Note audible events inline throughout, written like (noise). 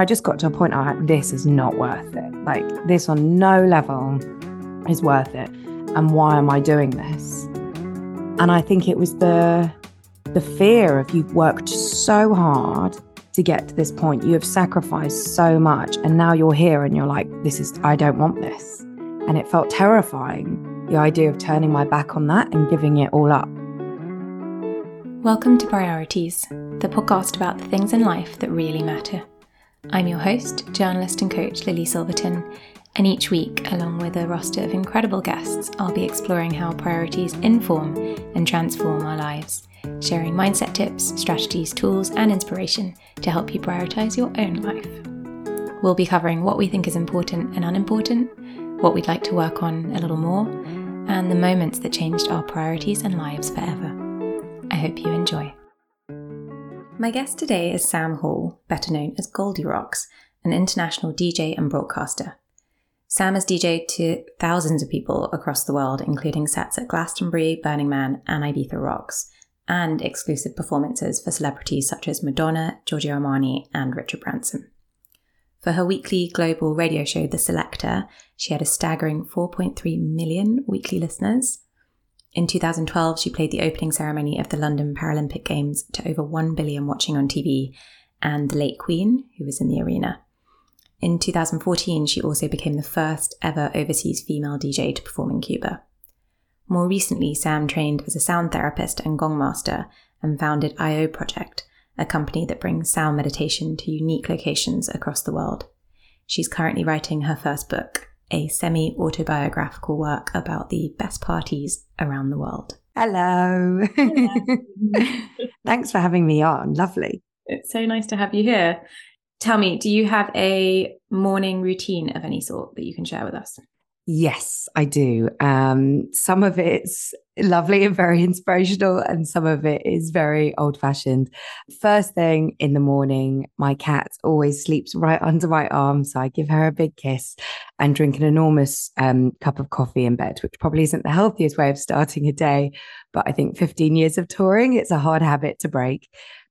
I just got to a point, I this is not worth it. Like, this on no level is worth it. And why am I doing this? And I think it was the the fear of you've worked so hard to get to this point. You have sacrificed so much and now you're here and you're like, this is I don't want this. And it felt terrifying, the idea of turning my back on that and giving it all up. Welcome to Priorities, the podcast about the things in life that really matter. I'm your host, journalist and coach Lily Silverton, and each week, along with a roster of incredible guests, I'll be exploring how priorities inform and transform our lives, sharing mindset tips, strategies, tools, and inspiration to help you prioritize your own life. We'll be covering what we think is important and unimportant, what we'd like to work on a little more, and the moments that changed our priorities and lives forever. I hope you enjoy. My guest today is Sam Hall, better known as Goldie Rocks, an international DJ and broadcaster. Sam has DJed to thousands of people across the world, including sets at Glastonbury, Burning Man, and Ibiza Rocks, and exclusive performances for celebrities such as Madonna, Giorgio Armani, and Richard Branson. For her weekly global radio show, The Selector, she had a staggering 4.3 million weekly listeners in 2012, she played the opening ceremony of the London Paralympic Games to over 1 billion watching on TV and the late Queen, who was in the arena. In 2014, she also became the first ever overseas female DJ to perform in Cuba. More recently, Sam trained as a sound therapist and gong master and founded IO Project, a company that brings sound meditation to unique locations across the world. She's currently writing her first book, a semi autobiographical work about the best parties around the world. Hello. Hello. (laughs) Thanks for having me on. Lovely. It's so nice to have you here. Tell me, do you have a morning routine of any sort that you can share with us? Yes, I do. Um, some of it's lovely and very (laughs) inspirational, and some of it is very old fashioned. First thing in the morning, my cat always sleeps right under my arm. So I give her a big kiss and drink an enormous um, cup of coffee in bed, which probably isn't the healthiest way of starting a day. But I think 15 years of touring, it's a hard habit to break.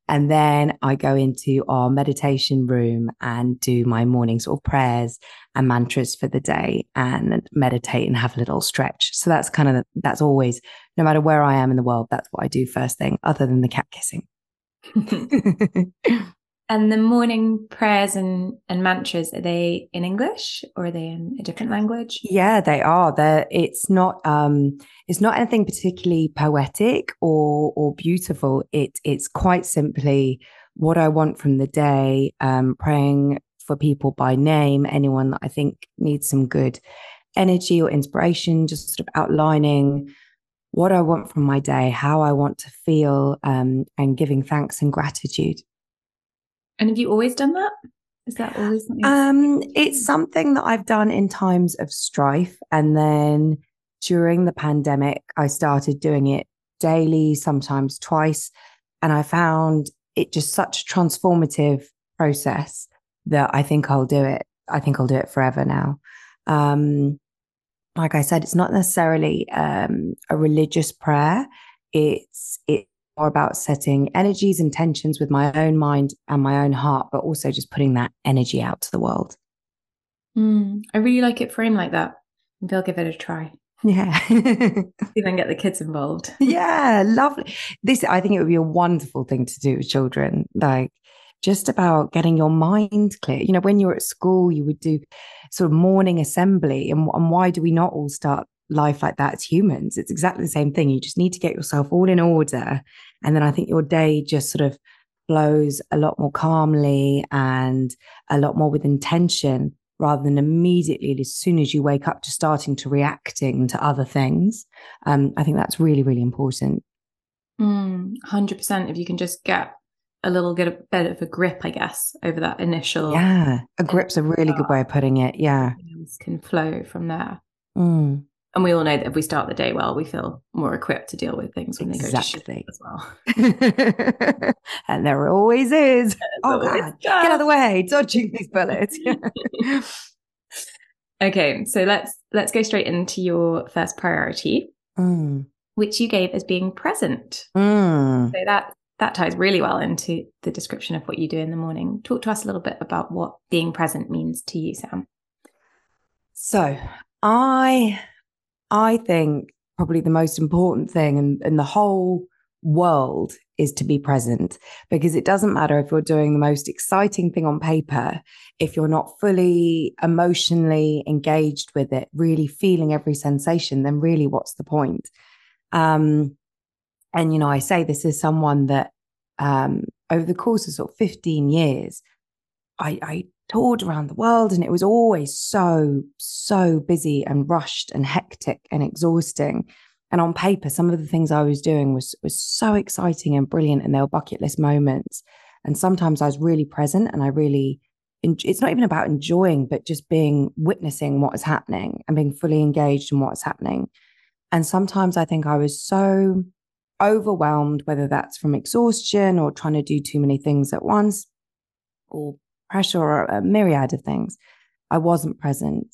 And then I go into our meditation room and do my morning sort of prayers and mantras for the day and meditate and have a little stretch. So that's kind of, that's always, no matter where I am in the world, that's what I do first thing, other than the cat kissing. (laughs) (laughs) And the morning prayers and, and mantras, are they in English or are they in a different language? Yeah, they are. They're, it's not um it's not anything particularly poetic or or beautiful. It it's quite simply what I want from the day, um, praying for people by name, anyone that I think needs some good energy or inspiration, just sort of outlining what I want from my day, how I want to feel, um, and giving thanks and gratitude. And have you always done that? Is that always something? Um, it's something that I've done in times of strife. And then during the pandemic, I started doing it daily, sometimes twice. And I found it just such a transformative process that I think I'll do it. I think I'll do it forever now. Um, like I said, it's not necessarily um, a religious prayer. It's it more about setting energies and tensions with my own mind and my own heart, but also just putting that energy out to the world. Mm, I really like it framed like that. Maybe I'll give it a try. Yeah. (laughs) Even get the kids involved. Yeah, lovely. This, I think it would be a wonderful thing to do with children. Like, just about getting your mind clear. You know, when you're at school, you would do sort of morning assembly. And, and why do we not all start life like that as humans? It's exactly the same thing. You just need to get yourself all in order and then I think your day just sort of flows a lot more calmly and a lot more with intention rather than immediately as soon as you wake up to starting to reacting to other things. Um, I think that's really, really important. Mm, 100%. If you can just get a little get a bit of a grip, I guess, over that initial. Yeah, a grip's a really good way of putting it. Yeah. Can flow from there. Mm. And we all know that if we start the day well, we feel more equipped to deal with things when exactly. they go to as well. (laughs) and there always is. oh God, (laughs) get out of the way, dodging these bullets. (laughs) okay, so let's let's go straight into your first priority, mm. which you gave as being present. Mm. So that's that ties really well into the description of what you do in the morning. Talk to us a little bit about what being present means to you, Sam. So, I I think probably the most important thing in, in the whole world is to be present because it doesn't matter if you're doing the most exciting thing on paper if you're not fully emotionally engaged with it really feeling every sensation then really what's the point? Um and you know i say this is someone that um over the course of sort of 15 years i i toured around the world and it was always so so busy and rushed and hectic and exhausting. And on paper some of the things i was doing was was so exciting and brilliant and they were bucket list moments. And sometimes i was really present and i really it's not even about enjoying but just being witnessing what is happening and being fully engaged in what is happening. And sometimes i think i was so overwhelmed whether that's from exhaustion or trying to do too many things at once or pressure or a myriad of things i wasn't present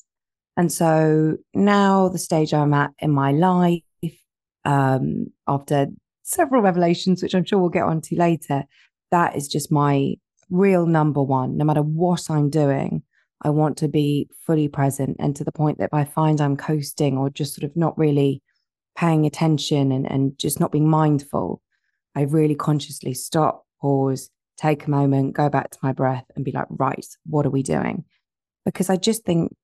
and so now the stage i'm at in my life um, after several revelations, which I'm sure we'll get onto later, that is just my real number one. No matter what I'm doing, I want to be fully present and to the point that if I find I'm coasting or just sort of not really paying attention and, and just not being mindful, I really consciously stop, pause, take a moment, go back to my breath and be like, right, what are we doing? Because I just think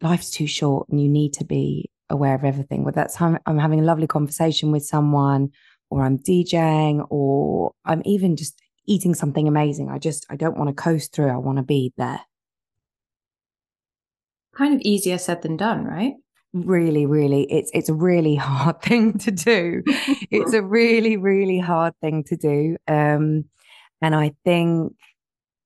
life's too short and you need to be aware of everything. Whether that's I'm, I'm having a lovely conversation with someone, or I'm DJing, or I'm even just eating something amazing. I just I don't want to coast through. I want to be there. Kind of easier said than done, right? Really, really, it's it's a really (laughs) hard thing to do. it's a really, really hard thing to do. Um, and I think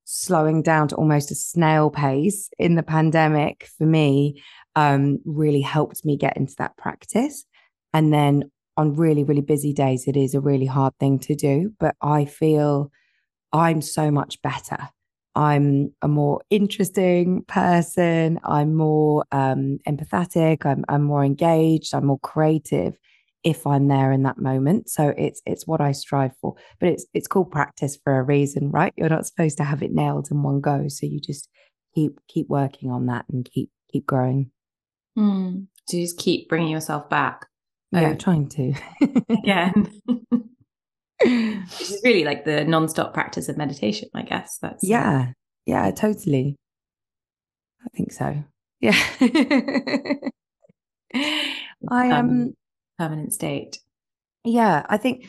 slowing down to almost a snail pace in the pandemic for me um, really helped me get into that practice. And then on really, really busy days, it is a really hard thing to do. But I feel I'm so much better. I'm a more interesting person. I'm more um, empathetic. I'm, I'm more engaged. I'm more creative if I'm there in that moment. So it's it's what I strive for. But it's it's called practice for a reason, right? You're not supposed to have it nailed in one go. So you just keep keep working on that and keep keep growing. Mm. So you just keep bringing yourself back. Yeah, um, trying to. (laughs) again. Which is really like the non-stop practice of meditation, I guess. That's uh, yeah, yeah, totally. I think so. Yeah. (laughs) (laughs) I am um, permanent state. Yeah, I think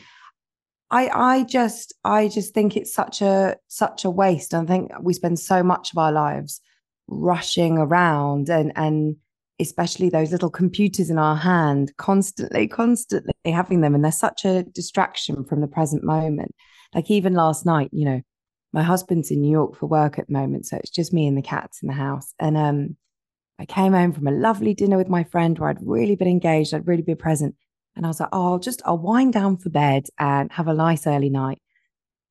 I I just I just think it's such a such a waste. I think we spend so much of our lives rushing around and and especially those little computers in our hand, constantly, constantly having them. And they're such a distraction from the present moment. Like even last night, you know, my husband's in New York for work at the moment. So it's just me and the cats in the house. And um, I came home from a lovely dinner with my friend where I'd really been engaged, I'd really been present. And I was like, oh, I'll just, I'll wind down for bed and have a nice early night.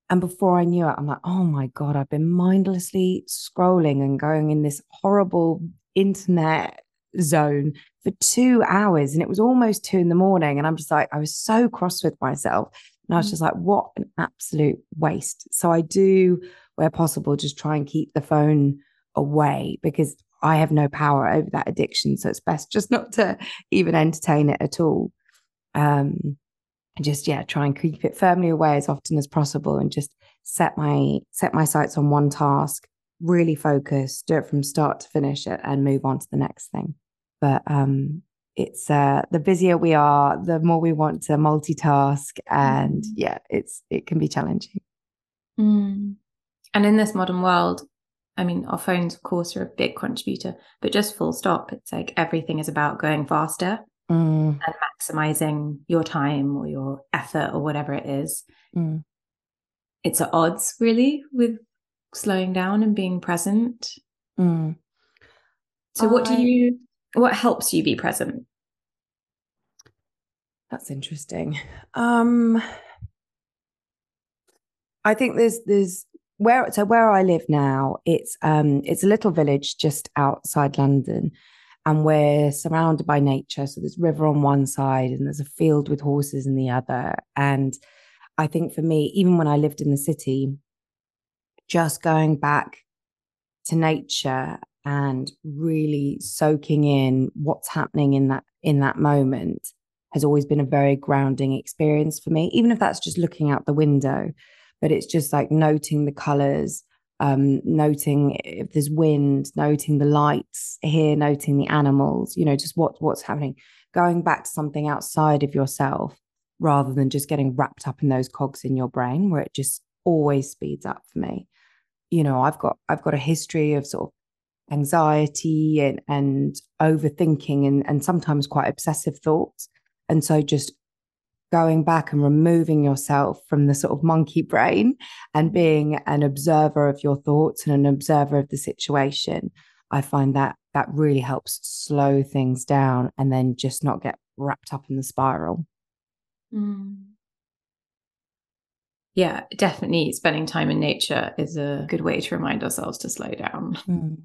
And before I knew it, I'm like, oh my God, I've been mindlessly scrolling and going in this horrible internet zone for two hours and it was almost two in the morning. And I'm just like, I was so cross with myself. And I was mm. just like, what an absolute waste. So I do, where possible, just try and keep the phone away because I have no power over that addiction. So it's best just not to even entertain it at all. Um, just yeah, try and keep it firmly away as often as possible and just set my set my sights on one task, really focus, do it from start to finish and move on to the next thing but um, it's uh, the busier we are, the more we want to multitask, and mm. yeah, it's it can be challenging. Mm. And in this modern world, I mean, our phones, of course, are a big contributor, but just full stop, it's like everything is about going faster mm. and maximizing your time or your effort or whatever it is. Mm. It's at odds, really, with slowing down and being present. Mm. So, what do you what helps you be present? That's interesting. Um I think there's there's where so where I live now, it's um it's a little village just outside London and we're surrounded by nature. So there's river on one side and there's a field with horses in the other. And I think for me, even when I lived in the city, just going back to nature and really soaking in what's happening in that in that moment has always been a very grounding experience for me even if that's just looking out the window but it's just like noting the colors um, noting if there's wind noting the lights here noting the animals you know just what what's happening. Going back to something outside of yourself rather than just getting wrapped up in those cogs in your brain where it just always speeds up for me. You know i've got i've got a history of sort of anxiety and, and overthinking and, and sometimes quite obsessive thoughts. And so just going back and removing yourself from the sort of monkey brain and being an observer of your thoughts and an observer of the situation i find that that really helps slow things down and then just not get wrapped up in the spiral mm. yeah definitely spending time in nature is a good way to remind ourselves to slow down mm.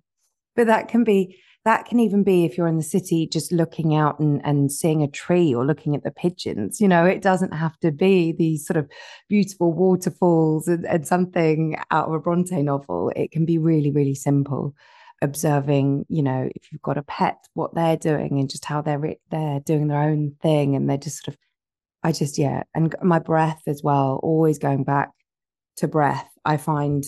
but that can be that can even be if you're in the city just looking out and, and seeing a tree or looking at the pigeons you know it doesn't have to be these sort of beautiful waterfalls and, and something out of a bronte novel. It can be really really simple observing you know if you've got a pet what they're doing and just how they're they're doing their own thing and they're just sort of i just yeah and my breath as well always going back to breath i find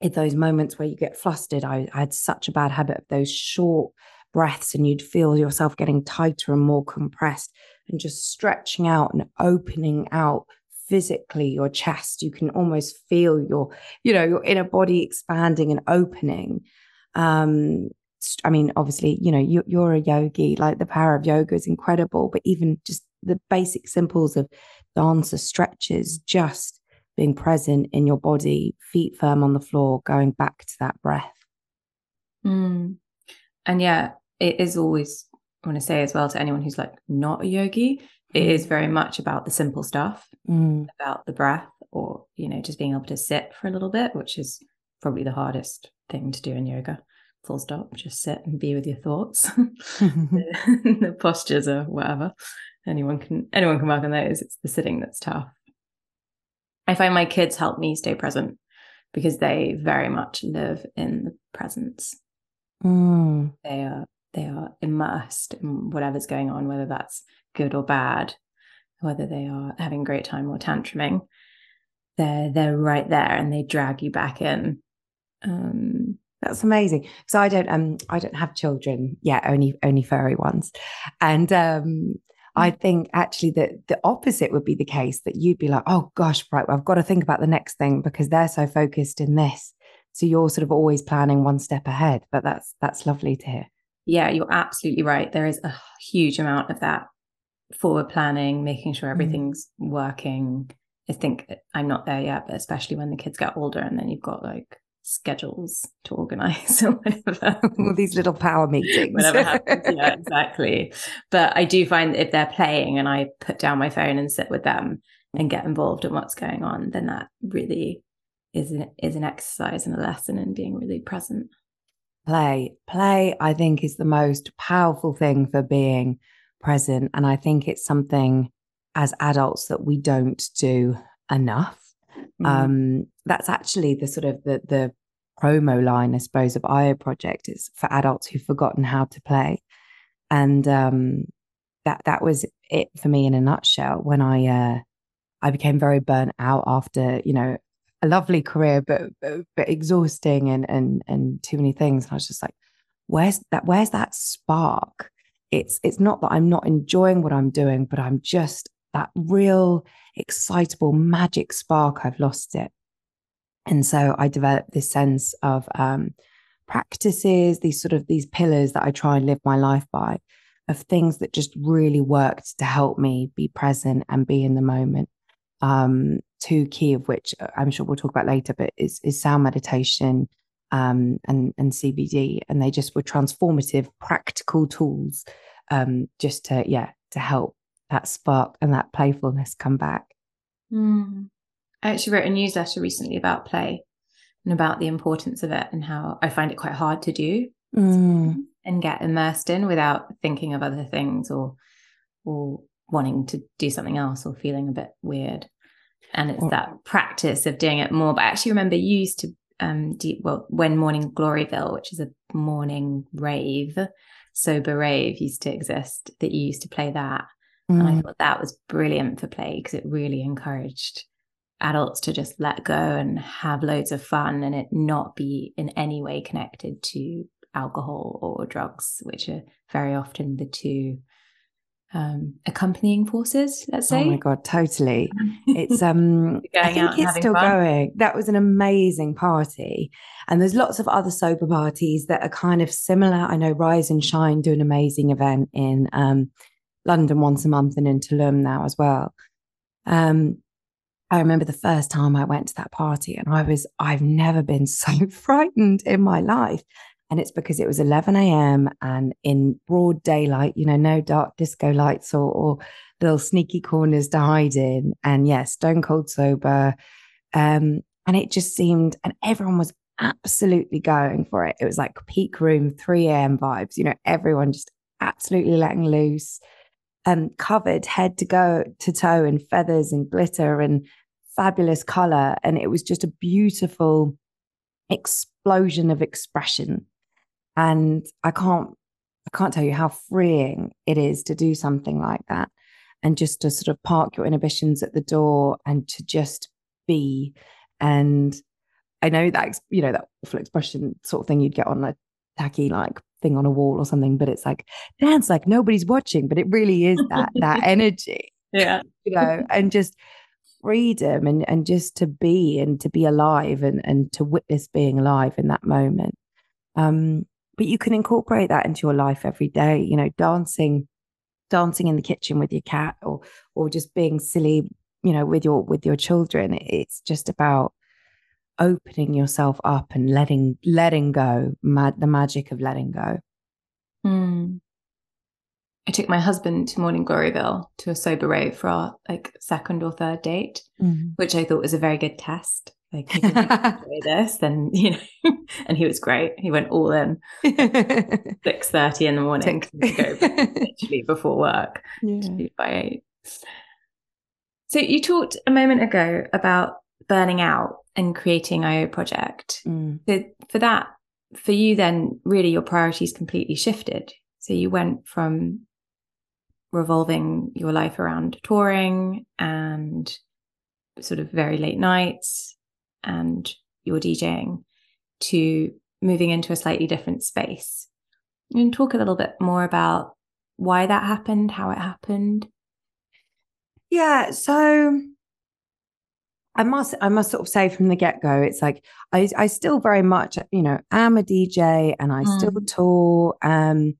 in those moments where you get flustered, I, I had such a bad habit of those short breaths, and you'd feel yourself getting tighter and more compressed, and just stretching out and opening out physically your chest. You can almost feel your, you know, your inner body expanding and opening. Um, I mean, obviously, you know, you, you're a yogi, like the power of yoga is incredible, but even just the basic simples of dancer stretches just being present in your body, feet firm on the floor, going back to that breath. Mm. And yeah, it is always, I want to say as well to anyone who's like not a yogi, it is very much about the simple stuff, mm. about the breath, or, you know, just being able to sit for a little bit, which is probably the hardest thing to do in yoga. Full stop, just sit and be with your thoughts. the, (laughs) (laughs) the postures or whatever. Anyone can anyone can work on those. It's the sitting that's tough. I find my kids help me stay present because they very much live in the presence. Mm. They are they are immersed in whatever's going on, whether that's good or bad, whether they are having a great time or tantruming. They're they're right there and they drag you back in. Um, that's amazing. So I don't um I don't have children yet, only only furry ones. And um I mm. think actually that the opposite would be the case that you'd be like, oh gosh, right, I've got to think about the next thing because they're so focused in this. So you're sort of always planning one step ahead. But that's that's lovely to hear. Yeah, you're absolutely right. There is a huge amount of that forward planning, making sure mm. everything's mm. working. I think I'm not there yet, but especially when the kids get older and then you've got like schedules to organize (laughs) or whatever. All these little power meetings. whatever happens. (laughs) Yeah, exactly. But I do find that if they're playing and I put down my phone and sit with them and get involved in what's going on, then that really is an, is an exercise and a lesson in being really present. Play. Play, I think, is the most powerful thing for being present. And I think it's something as adults that we don't do enough. Mm. Um, that's actually the sort of the the promo line, I suppose, of IO Project is for adults who've forgotten how to play. And um, that that was it for me in a nutshell. When I uh, I became very burnt out after you know a lovely career, but but, but exhausting and and and too many things. And I was just like, where's that? Where's that spark? It's it's not that I'm not enjoying what I'm doing, but I'm just that real excitable magic spark. I've lost it. And so I developed this sense of um, practices, these sort of these pillars that I try and live my life by, of things that just really worked to help me be present and be in the moment. Um, two key of which uh, I'm sure we'll talk about later, but is is sound meditation um, and and CBD, and they just were transformative, practical tools, um, just to yeah to help that spark and that playfulness come back. Mm. I actually wrote a newsletter recently about play and about the importance of it and how I find it quite hard to do mm. and get immersed in without thinking of other things or or wanting to do something else or feeling a bit weird. and it's that practice of doing it more. But I actually remember you used to um do well when Morning Gloryville, which is a morning rave, sober rave used to exist, that you used to play that. Mm. And I mm. thought that was brilliant for play because it really encouraged adults to just let go and have loads of fun and it not be in any way connected to alcohol or drugs, which are very often the two um, accompanying forces, let's say. Oh my god, totally. (laughs) It's um I think it's still fun. going. That was an amazing party. And there's lots of other sober parties that are kind of similar. I know Rise and Shine do an amazing event in um, London once a month and in Tulum now as well. Um, I remember the first time I went to that party and I was, I've never been (laughs) so frightened in my life. And it's because it was 11 a.m. and in broad daylight, you know, no dark disco lights or, or little sneaky corners to hide in. And yes, yeah, stone cold sober. Um, and it just seemed, and everyone was absolutely going for it. It was like peak room, 3 a.m. vibes, you know, everyone just absolutely letting loose. Um, covered head to go to toe in feathers and glitter and fabulous color. And it was just a beautiful explosion of expression and I can't I can't tell you how freeing it is to do something like that and just to sort of park your inhibitions at the door and to just be. And I know that, you know, that awful expression sort of thing you'd get on a tacky like thing on a wall or something, but it's like dance like nobody's watching, but it really is that, that (laughs) energy. Yeah. You know, and just freedom and, and just to be and to be alive and, and to witness being alive in that moment. Um, but you can incorporate that into your life every day you know dancing dancing in the kitchen with your cat or or just being silly you know with your with your children it's just about opening yourself up and letting letting go the magic of letting go mm. I took my husband to Morning Gloryville to a sober rave for our like second or third date, mm. which I thought was a very good test like he (laughs) enjoy this then you know (laughs) and he was great he went all in (laughs) six thirty in the morning to go literally before work yeah. by 8 so you talked a moment ago about burning out and creating io project mm. so for that for you then really your priorities completely shifted so you went from revolving your life around touring and sort of very late nights and your DJing to moving into a slightly different space. And talk a little bit more about why that happened, how it happened. Yeah, so I must I must sort of say from the get go, it's like I I still very much you know am a DJ and I mm. still tour. Um,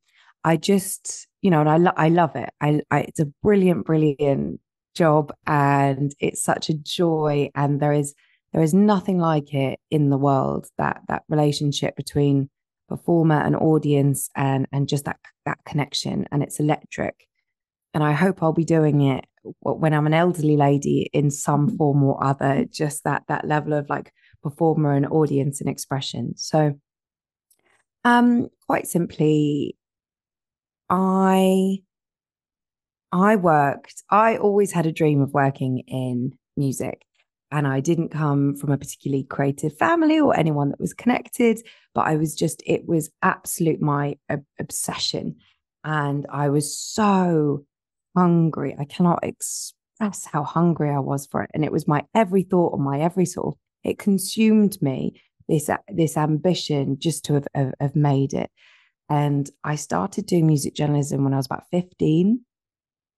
I just you know and I lo- I love it. I, I it's a brilliant brilliant job and it's such a joy and there is there is nothing like it in the world that that relationship between performer and audience and and just that that connection and it's electric and i hope i'll be doing it when i'm an elderly lady in some mm-hmm. form or other just that that level of like performer and audience and expression so um quite simply i i worked i always had a dream of working in music and I didn't come from a particularly creative family or anyone that was connected, but I was just, it was absolute my obsession. And I was so hungry. I cannot express how hungry I was for it. And it was my every thought and my every sort of, it consumed me, this, this ambition just to have, have, have made it. And I started doing music journalism when I was about 15.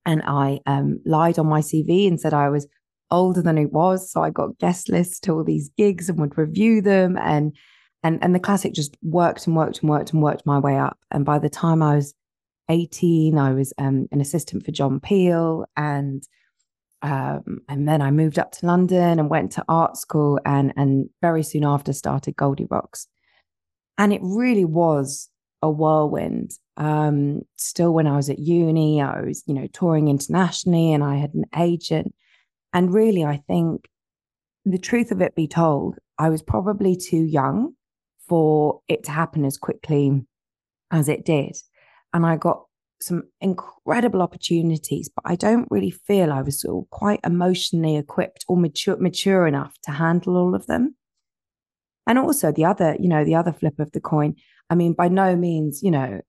And I um, lied on my CV and said I was older than it was. So I got guest lists to all these gigs and would review them. And and and the classic just worked and worked and worked and worked my way up. And by the time I was 18, I was um, an assistant for John Peel. And um, and then I moved up to London and went to art school and and very soon after started Goldie Rocks. And it really was a whirlwind. Um, still when I was at uni, I was, you know, touring internationally and I had an agent and really, I think the truth of it be told, I was probably too young for it to happen as quickly as it did. And I got some incredible opportunities, but I don't really feel I was sort of quite emotionally equipped or mature mature enough to handle all of them. And also the other, you know, the other flip of the coin. I mean, by no means, you know,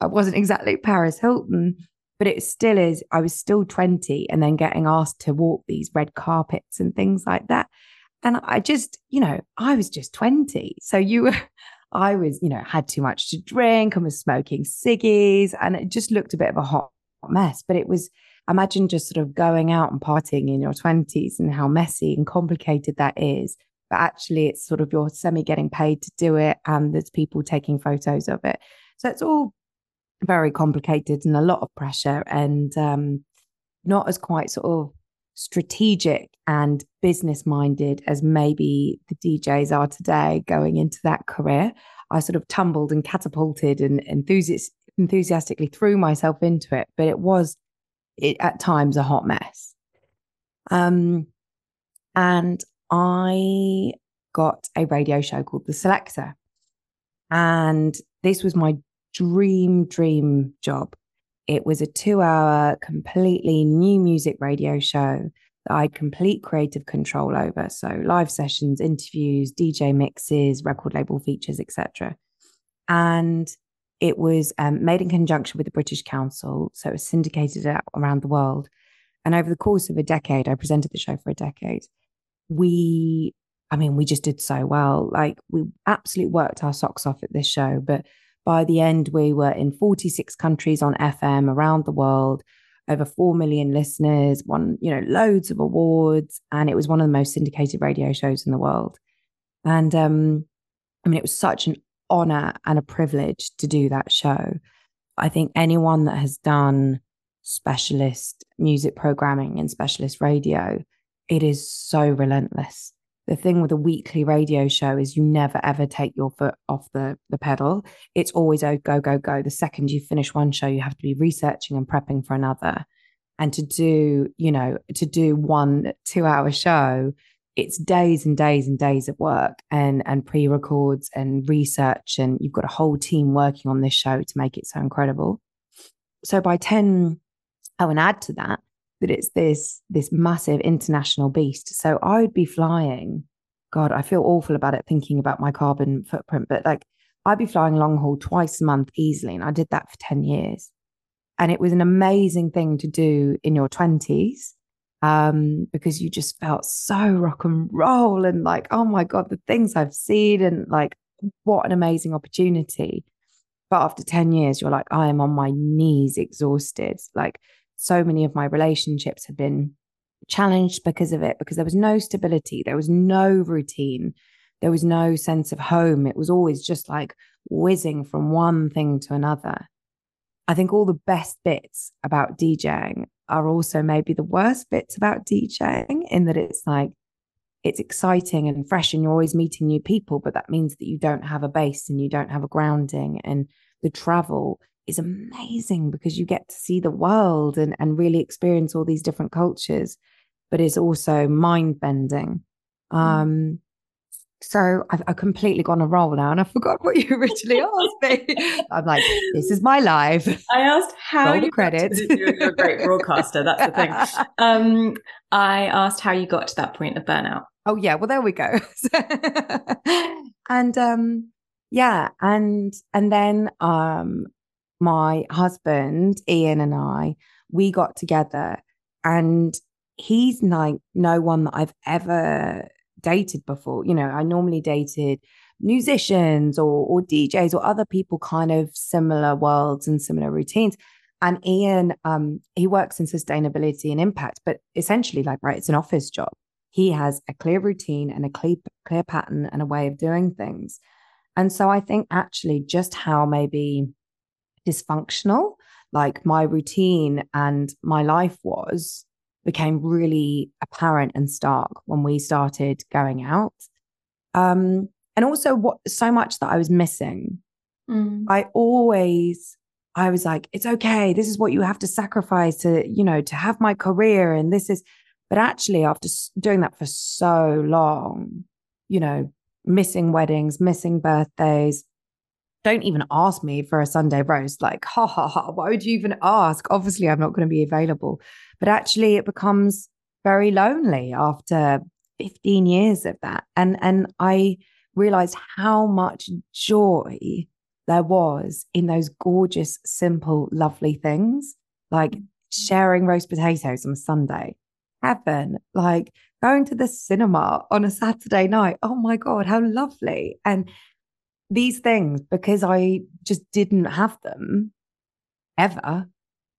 I wasn't exactly Paris Hilton, but it still is. I was still 20 and then getting asked to walk these red carpets and things like that. And I just, you know, I was just 20. So you were, (laughs) I was, you know, had too much to drink and was smoking ciggies and it just looked a bit of a hot mess. But it was, imagine just sort of going out and partying in your 20s and how messy and complicated that is. But actually, it's sort of you're semi getting paid to do it and there's people taking photos of it. So it's all very complicated and a lot of pressure and um, not as quite sort of strategic and business minded as maybe the DJs are today going into that career. I sort of tumbled and catapulted and enthusiast, enthusiastically threw myself into it, but it was it, at times a hot mess. Um, and I got a radio show called The Selector. And this was my dream, dream job. It was a two hour, completely new music radio show that I had complete creative control over. So live sessions, interviews, DJ mixes, record label features, etc. And it was um, made in conjunction with the British Council. So it was syndicated out around the world. And over the course of a decade, I presented the show for a decade. We, I mean, we just did so well. Like we absolutely worked our socks off at this show, but by the end, we were in 46 countries on FM around the world, over 4 million listeners, won, you know, loads of awards. And it was one of the most syndicated radio shows in the world. And um, I mean, it was such an honor and a privilege to do that show. I think anyone that has done specialist music programming and specialist radio, it is so relentless the thing with a weekly radio show is you never ever take your foot off the the pedal. It's always a go go go. The second you finish one show, you have to be researching and prepping for another. And to do, you know, to do one two hour show, it's days and days and days of work and and pre-records and research and you've got a whole team working on this show to make it so incredible. So by 10 oh and add to that that it's this this massive international beast. So I would be flying. God, I feel awful about it thinking about my carbon footprint, but like I'd be flying long haul twice a month easily. And I did that for 10 years. And it was an amazing thing to do in your 20s um, because you just felt so rock and roll and like, oh my God, the things I've seen and like, what an amazing opportunity. But after 10 years, you're like, I am on my knees exhausted. Like, so many of my relationships have been challenged because of it, because there was no stability, there was no routine, there was no sense of home. It was always just like whizzing from one thing to another. I think all the best bits about DJing are also maybe the worst bits about DJing, in that it's like, it's exciting and fresh and you're always meeting new people, but that means that you don't have a base and you don't have a grounding and the travel is amazing because you get to see the world and, and really experience all these different cultures, but it's also mind bending. Mm. Um, so I've, I've, completely gone a roll now, and I (laughs) forgot what you originally asked me. I'm like, this is my life. I asked how Roll you credits. You're, you're, a great broadcaster. That's the thing. (laughs) Um, I asked how you got to that point of burnout. Oh yeah, well there we go. (laughs) and um, yeah, and and then um, my husband, Ian, and I, we got together and he's like no one that I've ever dated before. You know, I normally dated musicians or, or DJs or other people kind of similar worlds and similar routines. And Ian, um, he works in sustainability and impact, but essentially, like, right, it's an office job. He has a clear routine and a clear, clear pattern and a way of doing things. And so I think actually just how maybe dysfunctional. Like my routine and my life was became really apparent and stark when we started going out. Um and also what so much that i was missing. Mm. i always i was like it's okay. This is what you have to sacrifice to you know to have my career and this is but actually after doing that for so long you know missing weddings missing birthdays don't even ask me for a Sunday roast. Like, ha ha ha, why would you even ask? Obviously, I'm not going to be available. But actually, it becomes very lonely after 15 years of that. And and I realized how much joy there was in those gorgeous, simple, lovely things like mm. sharing roast potatoes on a Sunday. Heaven, like going to the cinema on a Saturday night. Oh my God, how lovely. And these things, because I just didn't have them ever,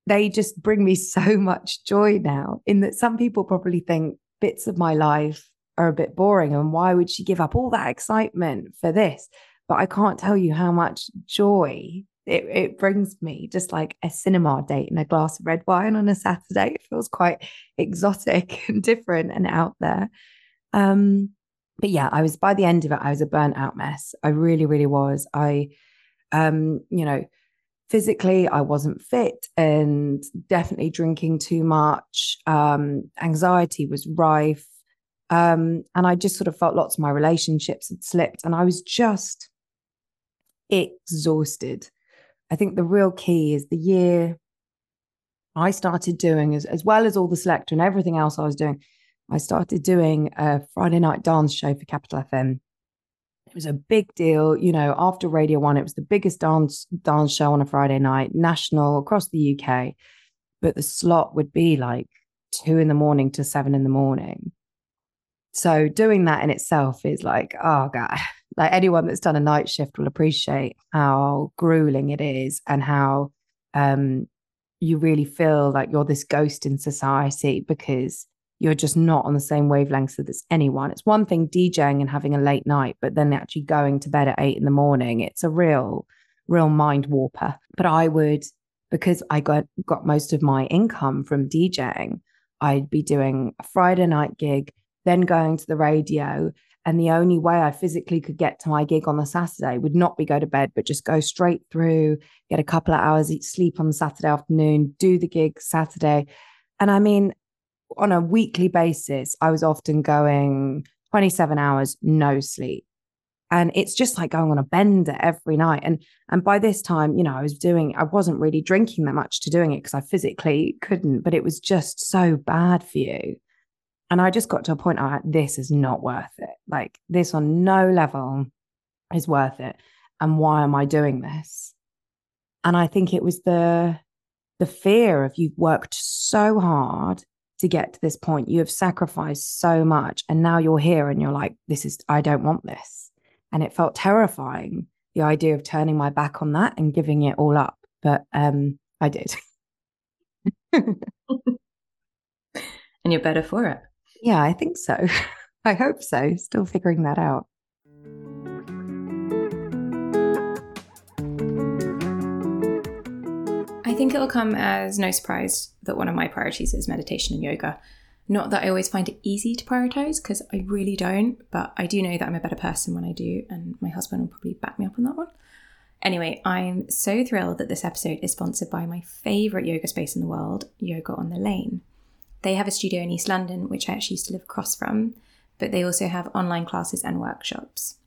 they just bring me (laughs) so much joy now. In that some people probably think bits of my life are a bit boring and why would she give up all that excitement for this? But I can't tell you how much joy it, it brings me just like a cinema date and a glass of red wine on a Saturday. It feels quite exotic (laughs) and different and out there. Um, but yeah, I was by the end of it, I was a burnt out mess. I really, really was. I, um, you know, physically I wasn't fit and definitely drinking too much. Um, anxiety was rife. Um, and I just sort of felt lots of my relationships had slipped and I was just exhausted. I think the real key is the year I started doing, as, as well as all the selector and everything else I was doing, I started doing a Friday night dance show for Capital FM. It was a big deal, you know. After Radio One, it was the biggest dance dance show on a Friday night, national across the UK. But the slot would be like two in the morning to seven in the morning. So doing that in itself is like, oh god, (laughs) like anyone that's done a night shift will appreciate how grueling it is and how um, you really feel like you're this ghost in society because you're just not on the same wavelength as anyone. It's one thing DJing and having a late night, but then actually going to bed at eight in the morning, it's a real, real mind warper. But I would, because I got got most of my income from DJing, I'd be doing a Friday night gig, then going to the radio, and the only way I physically could get to my gig on the Saturday would not be go to bed, but just go straight through, get a couple of hours eat sleep on the Saturday afternoon, do the gig Saturday. And I mean, on a weekly basis, I was often going 27 hours, no sleep. And it's just like going on a bender every night. And and by this time, you know, I was doing, I wasn't really drinking that much to doing it because I physically couldn't, but it was just so bad for you. And I just got to a point I this is not worth it. Like this on no level is worth it. And why am I doing this? And I think it was the the fear of you've worked so hard to get to this point. You have sacrificed so much. And now you're here and you're like, this is I don't want this. And it felt terrifying, the idea of turning my back on that and giving it all up. But um I did. (laughs) and you're better for it. Yeah, I think so. (laughs) I hope so. Still figuring that out. Think it'll come as no surprise that one of my priorities is meditation and yoga. Not that I always find it easy to prioritize because I really don't, but I do know that I'm a better person when I do, and my husband will probably back me up on that one. Anyway, I'm so thrilled that this episode is sponsored by my favourite yoga space in the world, Yoga on the Lane. They have a studio in East London, which I actually used to live across from, but they also have online classes and workshops.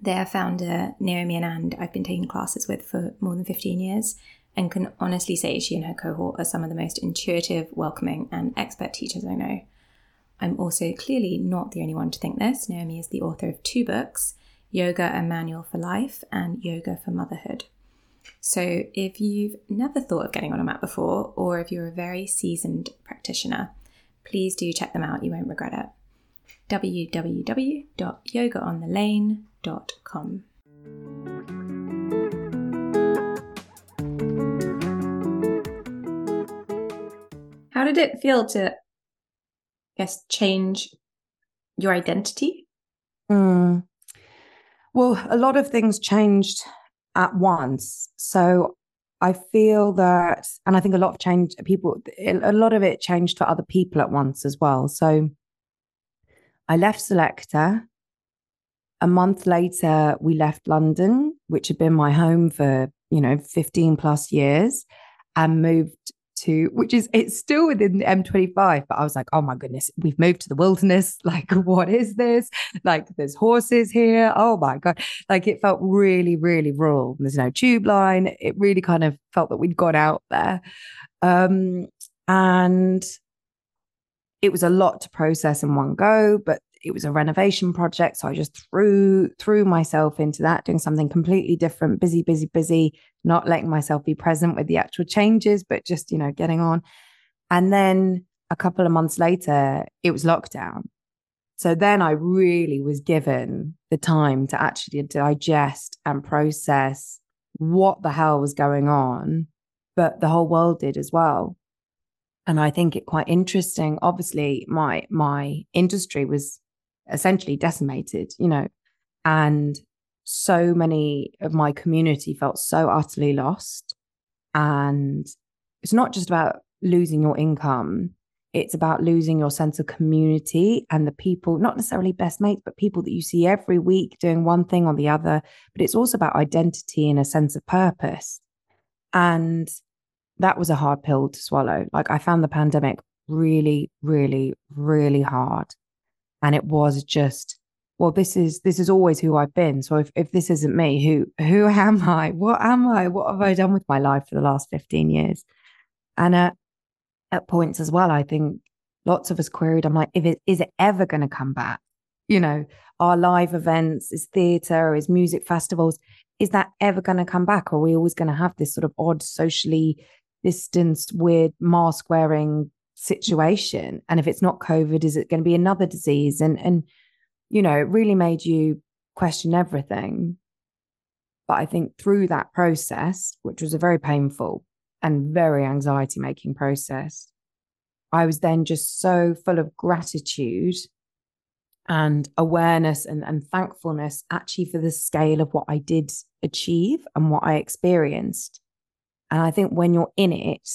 Their founder, Naomi Annand, I've been taking classes with for more than 15 years and can honestly say she and her cohort are some of the most intuitive, welcoming, and expert teachers I know. I'm also clearly not the only one to think this. Naomi is the author of two books Yoga, a Manual for Life, and Yoga for Motherhood. So, if you've never thought of getting on a mat before, or if you're a very seasoned practitioner, please do check them out. You won't regret it. www.yogaonthelane.com. How did it feel to, I guess, change your identity? Mm. Well, a lot of things changed at once. So I feel that, and I think a lot of change, people, a lot of it changed for other people at once as well. So I left Selector. A month later, we left London, which had been my home for, you know, 15 plus years, and moved to, which is it's still within the M25, but I was like, oh my goodness, we've moved to the wilderness. (laughs) Like, what is this? Like, there's horses here. Oh my God. Like, it felt really, really rural. There's no tube line. It really kind of felt that we'd gone out there. Um, and it was a lot to process in one go, but it was a renovation project. So I just threw threw myself into that, doing something completely different, busy, busy, busy, not letting myself be present with the actual changes, but just, you know, getting on. And then a couple of months later, it was lockdown. So then I really was given the time to actually digest and process what the hell was going on, but the whole world did as well. And I think it quite interesting. Obviously, my my industry was essentially decimated, you know, and so many of my community felt so utterly lost. And it's not just about losing your income, it's about losing your sense of community and the people, not necessarily best mates, but people that you see every week doing one thing or the other. But it's also about identity and a sense of purpose. And that was a hard pill to swallow. Like I found the pandemic really, really, really hard and it was just well this is this is always who i've been. So if, if this isn't me who who am i? What am i? What have i done with my life for the last 15 years? And at, at points as well i think lots of us queried i'm like if it is it ever going to come back? You know our live events is theater is music festivals is that ever going to come back? Or are we always going to have this sort of odd socially distanced weird mask wearing situation and if it's not covid is it going to be another disease? And and you know it really made you question everything. But i think through that process which was a very painful and very anxiety making process i was then just so full of gratitude and awareness and, and thankfulness actually for the scale of what i did achieve and what i experienced. And i think when you're in it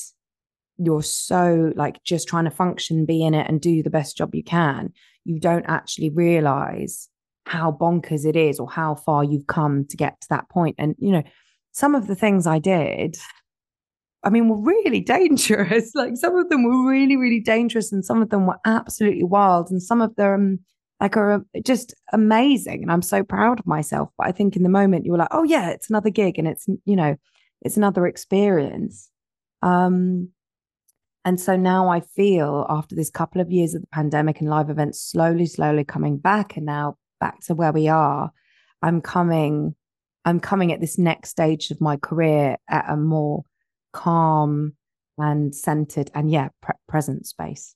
you're so like just trying to function, be in it, and do the best job you can, you don't actually realize how bonkers it is or how far you've come to get to that point. And, you know, some of the things I did, I mean, were really (laughs) dangerous. Like some of them were really, really dangerous, and some of them were absolutely wild, and some of them like are just amazing. And I'm so proud of myself. But I think in the moment you were like, oh yeah, it's another gig, and it's you know, it's another experience. Um, and so now I feel after this couple of years of the pandemic and live events slowly, slowly coming back and now back to where we are, I'm coming, I'm coming at this next stage of my career at a more calm and centered and yeah, pre- present space.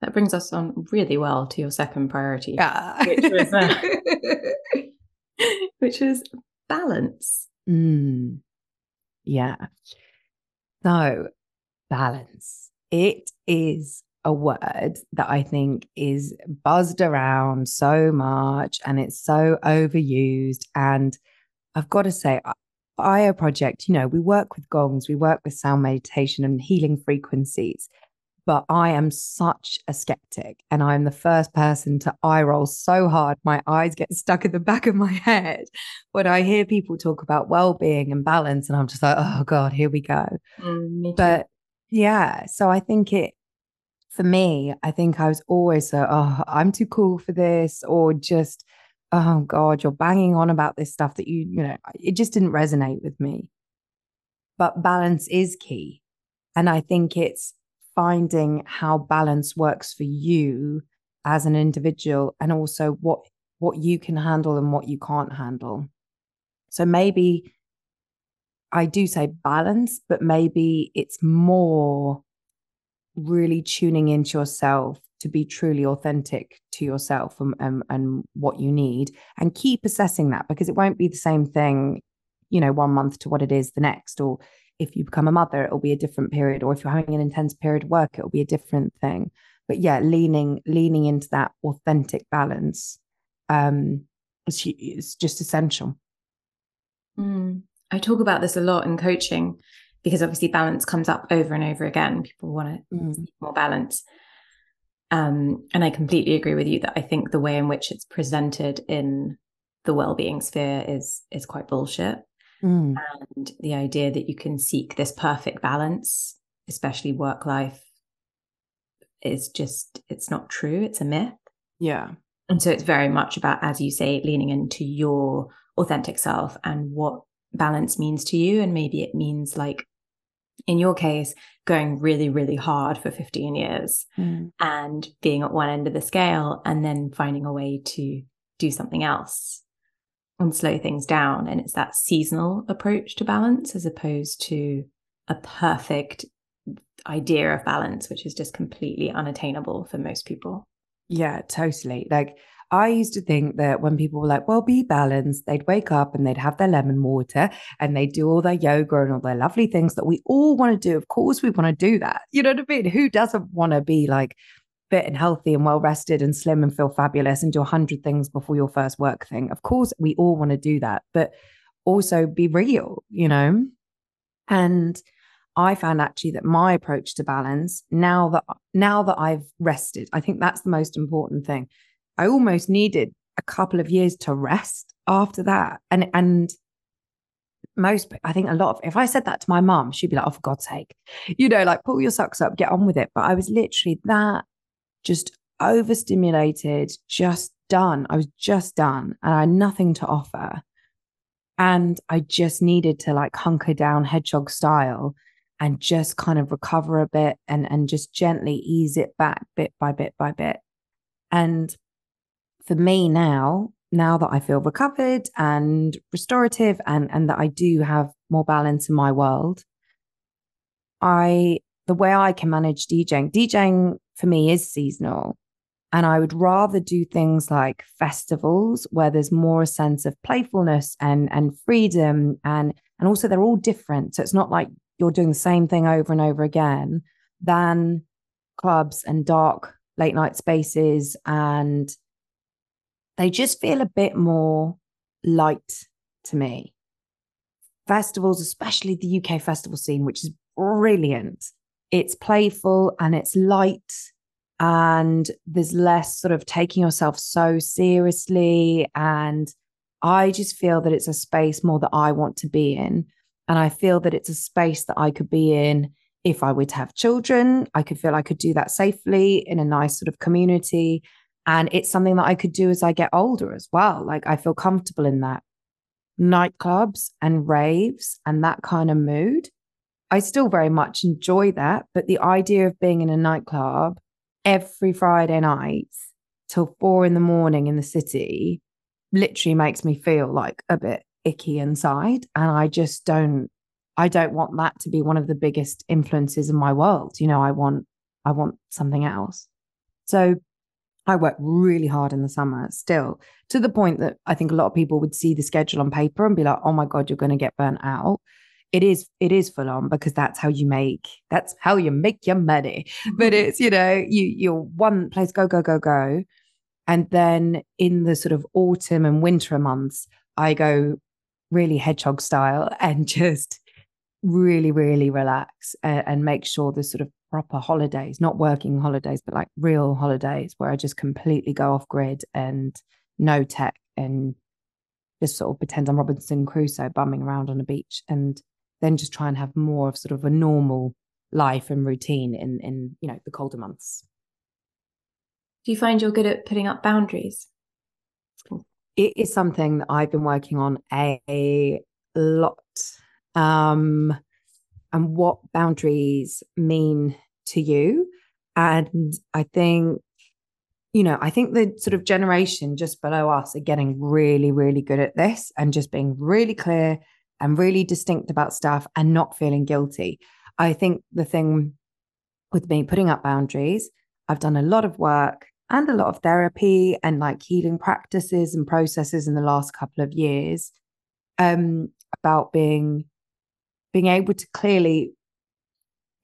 That brings us on really well to your second priority, yeah. which was uh, (laughs) which was balance. Mm. Yeah. So balance. It is a word that I think is buzzed around so much and it's so overused. And I've got to say, Aya Project, you know, we work with gongs, we work with sound meditation and healing frequencies but I am such a skeptic and I'm the first person to eye roll so hard. My eyes get stuck at the back of my (laughs) head when I hear people talk about well being and balance. And I'm just like, oh God, here we go. Mm, but yeah, so I think it, for me, I think I was always so, oh, I'm too cool for this, or just, oh God, you're banging on about this stuff that you, you know, it just didn't resonate with me. But balance is key. And I think it's finding how balance works for you as an individual and also what what you can handle and what you can't handle so maybe i do say balance but maybe it's more really tuning into yourself to be truly authentic to yourself and, and, and what you need and keep assessing that because it won't be the same thing you know one month to what it is the next or if you become a mother, it'll be a different period, or if you're having an intense period of work, it'll be a different thing. But yeah, leaning leaning into that authentic balance um, is, is just essential. Mm. I talk about this a lot in coaching because obviously balance comes up over and over again. People want to mm. more balance. Um, and I completely agree with you that I think the way in which it's presented in the well-being sphere is is quite bullshit. Mm. And the idea that you can seek this perfect balance especially work life, is just, it's not true. It's a myth. Yeah. And so it's very much about, as you say, leaning into your authentic self and what balance means to you. And maybe it means like, in your case, going really, really hard for 15 years mm. and being at one end of the scale and then finding a way to do something else and slow things down. And it's that seasonal approach to balance as opposed to a perfect idea of balance, which is just completely unattainable for most people. Yeah, totally. Like I used to think that when people were like, well, be balanced, they'd wake up and they'd have their lemon water and they'd do all their yoga and all their lovely things that we all want to do. Of course, we want to do that. You know what I mean? Who doesn't want to be like fit and healthy and well rested and slim and feel fabulous and do a hundred things before your first work thing? Of course, we all want to do that, but also be real, you know? And I found actually that my approach to balance now that now that I've rested, I think that's the most important thing I almost needed a couple of years to rest after that. And and most I think a lot of if I said that to my mom, she'd be like, Oh, for God's sake, you know, like pull your socks up, get on with it. But I was literally that just overstimulated, just done. I was just done and I had nothing to offer. And I just needed to like hunker down hedgehog style and just kind of recover a bit and and just gently ease it back bit by bit by bit. And for me now, now that I feel recovered and restorative and, and that I do have more balance in my world, I the way I can manage DJing, DJing for me is seasonal. And I would rather do things like festivals where there's more a sense of playfulness and and freedom and and also they're all different. So it's not like you're doing the same thing over and over again than clubs and dark late night spaces and they just feel a bit more light to me. Festivals, especially the UK festival scene, which is brilliant. It's playful and it's light, and there's less sort of taking yourself so seriously. And I just feel that it's a space more that I want to be in. And I feel that it's a space that I could be in if I were to have children. I could feel I could do that safely in a nice sort of community and it's something that I could do as I get older as well. Like I feel comfortable in that. Nightclubs and raves and that kind of mood. I still very much enjoy that. But the idea of being in a nightclub every Friday night till four in the morning in the city literally makes me feel like a bit icky inside. And I just don't, I don't want that to be one of the biggest influences in my world. You know, I want, I want something else. So I work really hard in the summer still, to the point that I think a lot of people would see the schedule on paper and be like, "Oh my god, you're going to get burnt out." It is it is full on because that's how you make that's how you make your money. (laughs) But it's you know you you're one place go go go go, and then in the sort of autumn and winter months, I go really hedgehog style (laughs) and just really really relax and, and make sure the sort of proper holidays, not working holidays, but like real holidays where I just completely go off grid and no tech and just sort of pretend I'm Robinson Crusoe bumming around on a beach and then just try and have more of sort of a normal life and routine in in you know the colder months. Do you find you're good at putting up boundaries? It is something that I've been working on a, lot. Um and what boundaries mean to you. And I think, you know, I think the sort of generation just below us are getting really, really good at this and just being really clear and really distinct about stuff and not feeling guilty. I think the thing with me putting up boundaries, I've done a lot of work and a lot of therapy and like healing practices and processes in the last couple of years um, about being being able to clearly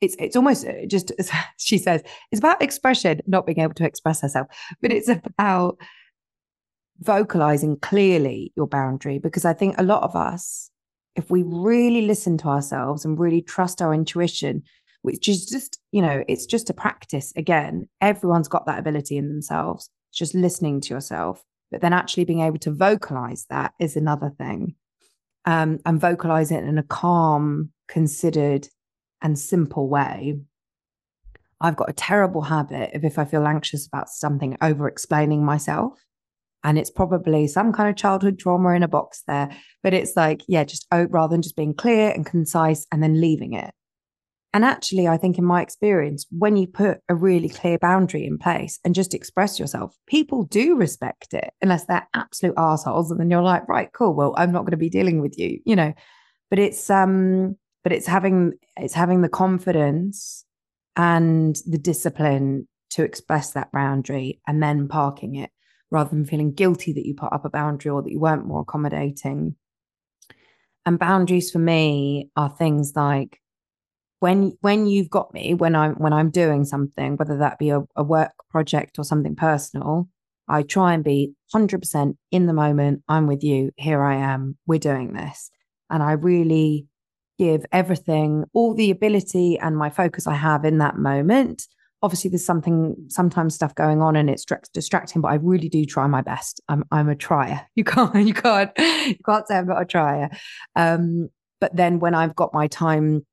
it's it's almost uh, just as (laughs) she says it's about expression not being able to express herself. But it's about vocalizing clearly your boundary because i think a lot of us if we really listen to ourselves and really trust our intuition which is just you know it's just a practice again everyone's got that ability in themselves just listening to yourself. But then actually being able to vocalize that is another thing um, and vocalize it in a calm, considered, and simple way, I've got a terrible habit of if I feel anxious about something, over explaining myself. And it's probably some kind of childhood trauma in a box there. But it's like, yeah, just rather than just being clear and concise and then leaving it. And actually, I think in my experience, when you put a really clear boundary in place and just express yourself, people do respect it unless they're absolute assholes. And then you're like, right, cool. Well, I'm not going to be dealing with you, you know. But it's um, but it's having it's having the confidence and the discipline to express that boundary and then parking it rather than feeling guilty that you put up a boundary or that you weren't more accommodating. And boundaries for me are things like when when you've got me when i'm when i'm doing something whether that be a, a work project or something personal i try and be 100% in the moment i'm with you here i am we're doing this. And i really give everything all the ability and my focus i have in that moment. Obviously there's something sometimes stuff going on and it's distracting but i really do try my best. I'm i'm a trier. (laughs) You can't you can't you can't say i'm not a trier. Um, but then when i've got my time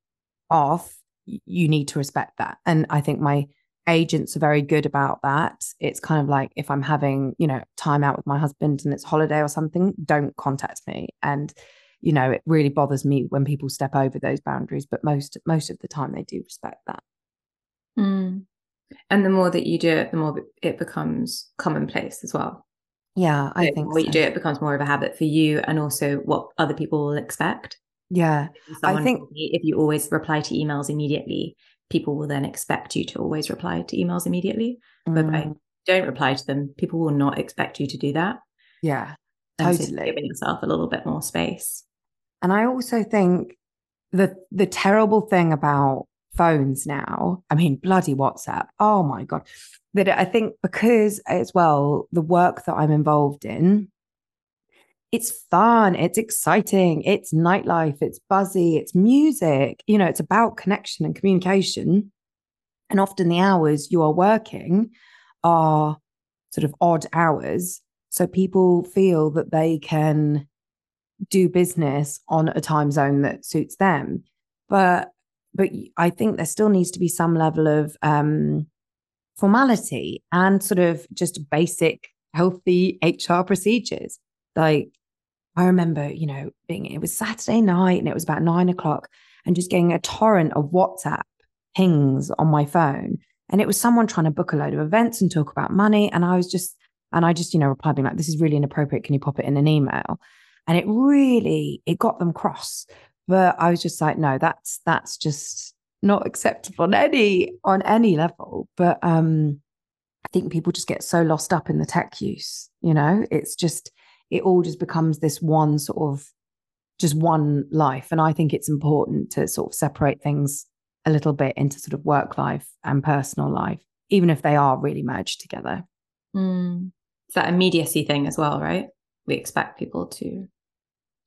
off, you need to respect that. And I think my agents are very good about that. It's kind of like if I'm having, you know, time out with my husband and it's holiday or something, don't contact me. And, you know, it really bothers me when people step over those boundaries, but most most of the time they do respect that. Mm. And the more that you do it, the more it becomes commonplace as well. Yeah, I so think what so. you do it becomes more of a habit for you and also what other people will expect. Yeah. I think if you always reply to emails immediately, people will then expect you to always reply to emails immediately. Mm. But I don't reply to them, people will not expect you to do that. Yeah. And totally. So giving yourself a little bit more space. And I also think the the terrible thing about phones now, I mean, bloody WhatsApp. Oh my God. That I think because as well, the work that I'm involved in, it's fun, it's exciting, it's nightlife, it's buzzy, it's music. You know, it's about connection and communication. And often the hours you are working are sort of odd hours. So people feel that they can do business on a time zone that suits them. But but I think there still needs to be some level of um, formality and sort of just basic healthy (laughs) HR procedures. Like I remember, you know, being it was Saturday night and it was about nine o'clock and just getting a torrent of WhatsApp pings on my phone. And it was someone trying to book a load of events and talk about money. And I was just, and I just, you know, replied being like, this is really inappropriate. Can you pop it in an email? And it really, it got them cross. But I was just like, no, that's that's just not acceptable on any on any level. But um I think people just get so lost up in the tech use, you know, it's just it all just becomes this one sort of just one life. And I think it's important to sort of separate things a little bit into sort of work life and personal life, even if they are really merged together. Mm. It's that immediacy thing as well, right? We expect people to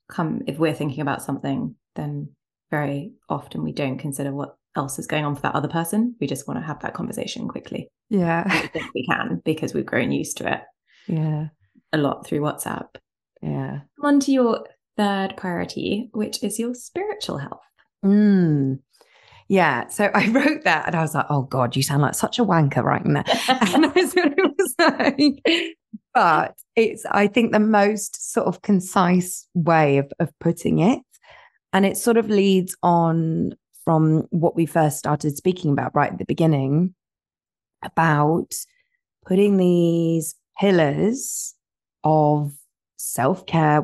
come, if we're thinking about something, then very often we don't consider what else is going on for that other person. We just want to have that conversation quickly. Yeah. we can because we've grown used to it. (laughs) Yeah a lot through WhatsApp. Yeah. Come on to your third priority, which is your spiritual health. Mm. Yeah. So I wrote that and I was like, oh God, you sound like such a wanker writing that. (laughs) and I was, was like, but it's, I think, the most sort of concise way of, of putting it. And it sort of leads on from what we first started speaking about right at the beginning about putting these pillars of self care,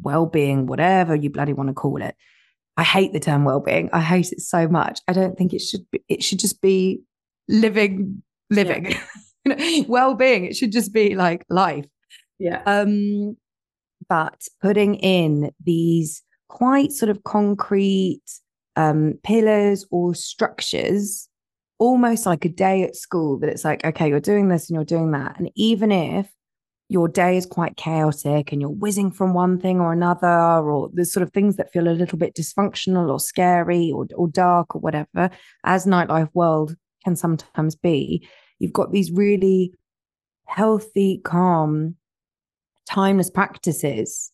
well being, whatever you bloody want to call it. I hate the term well being. I hate it so much. I don't think it should be, it should just be living, living. Yeah. (laughs) You know, well being. It should just be like life. Yeah. Um, but putting in these quite sort of concrete um, pillars or structures, almost like a day at school, that it's like, okay, you're doing this and you're doing that. And even if your day is quite chaotic and you're whizzing from one thing or another, or there's sort of things that feel a little bit dysfunctional or scary or, or dark or whatever, as Nightlife World can sometimes be, you've got these really healthy, calm, timeless practices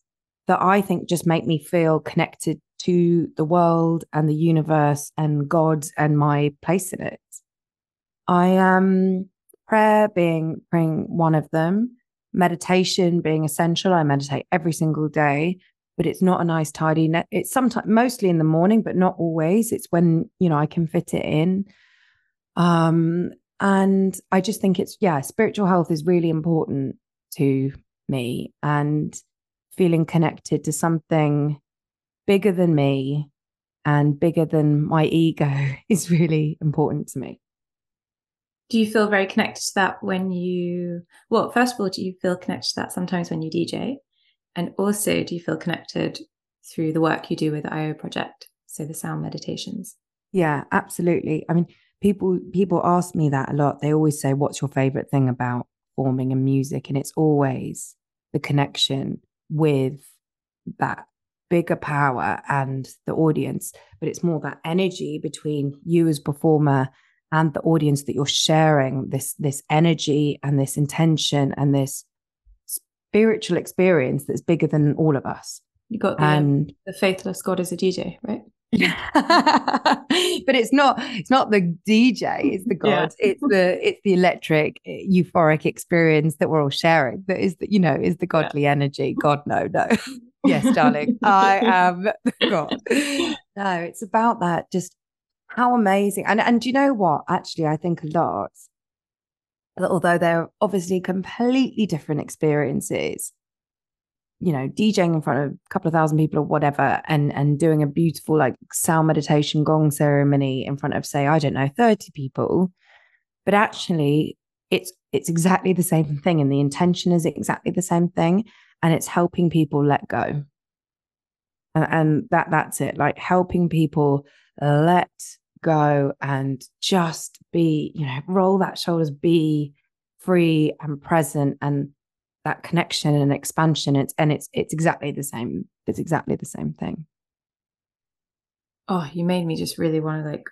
that I think just make me feel connected to the world and the universe and God and my place in it. I am prayer being praying one of them, meditation being essential. I meditate every single day, but it's not a nice tidy. It's sometimes mostly in the morning, but not always. It's when you know I can fit it in. Um, and I just think it's yeah, spiritual health is really important to me, and feeling connected to something bigger than me and bigger than my ego (laughs) is really important to me. Do you feel very connected to that when you, well, first of all, do you feel connected to that sometimes when you DJ? And also, do you feel connected through the work you do with the IO project? So the sound meditations? Yeah, absolutely. I mean, people people ask me that a lot. They always say, "What's your favorite thing about forming and music?" And it's always the connection with that bigger power and the audience, but it's more that energy between you as performer and the audience that you're sharing this this energy and this intention and this spiritual experience that's bigger than all of us. You got the, and the faithless God is a DJ, right? (laughs) but it's not it's not the DJ, it's the (laughs) God. Yeah. It's the it's the electric euphoric experience that we're all sharing that is the, you know, is the godly yeah. energy. God no, no. (laughs) yes, darling. I am God. No, it's about that just how amazing. And and do you know what? Actually, I think a lot that although they're obviously completely different experiences, you know, DJing in front of a couple of thousand people or whatever, and and doing a beautiful like sound meditation gong ceremony in front of, say, I don't know, 30 people. But actually, it's it's exactly the same thing. And the intention is exactly the same thing. And it's helping people let go. And, and that that's it, like helping people let go and just be, you know, roll that shoulders, be free and present and that connection and expansion. It's and it's it's exactly the same it's exactly the same thing. Oh you made me just really want to like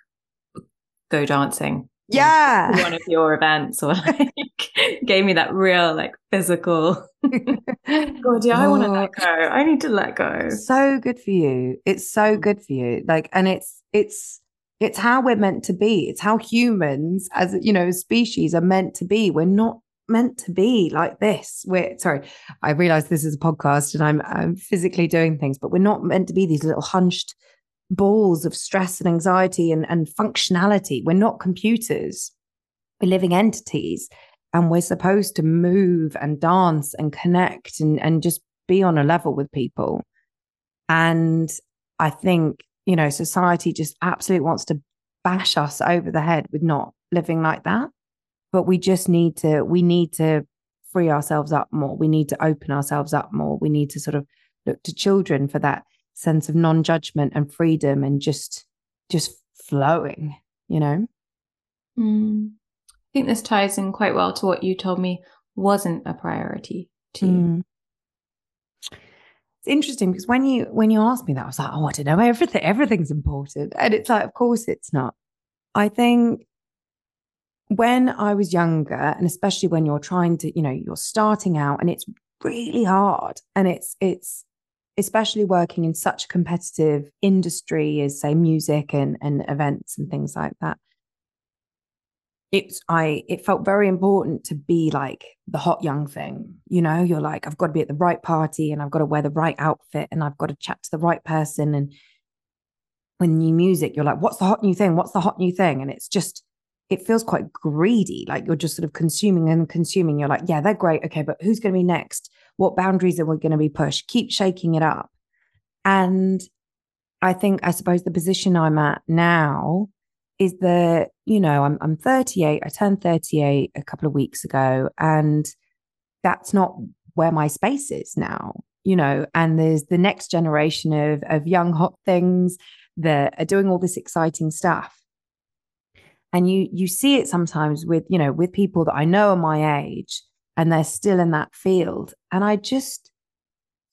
go dancing. Yeah. One of your events or like (laughs) gave me that real like physical. (laughs) God yeah i want to oh, let oh. go. I need to let go. So good for you. It's so mm. good for you. Like and it's it's it's how we're meant to be it's how humans as you know species are meant to be we're not meant to be like this. We're sorry, I realize this is a podcast and I'm, I'm physically doing things, but we're not meant to be these little hunched balls of stress and anxiety and, and functionality. We're not computers, we're living entities. And we're supposed to move and dance and connect and, and just be on a level with people. And I think, you know, society just absolutely wants to bash us over the head with not living like that. But we just need to we need to free ourselves up more. We need to open ourselves up more. We need to sort of look to children for that sense of non-judgment and freedom and just just flowing you know? Mm. i think this ties in quite well to what you told me wasn't a priority to you. Mm. it's interesting because when you when you asked me that i was like oh i don't know everything everything's important and it's like of course it's not i think when I was younger, and especially when you're trying to, you know, you're starting out and it's really hard. And it's, it's, especially working in such a competitive industry as say music and, and events and things like that. It's I it felt very important to be like the hot young thing. You know, you're like, I've got to be at the right party and I've got to wear the right outfit and I've got to chat to the right person. And when new music, you're like, what's the hot new thing? What's the hot new thing? And it's just it feels quite greedy. Like you're just sort of consuming and consuming. You're like, yeah, they're great. Okay, but who's going to be next? What boundaries are we going to be pushed? Keep shaking it up. And I think, I suppose the position I'm at now is that, you know, I'm, I'm 38. I turned 38 a couple of weeks ago. And that's not where my space is now, you know, and there's the next generation of, of young hot things that are doing all this exciting stuff and you you see it sometimes with you know with people that i know are my age and they're still in that field and i just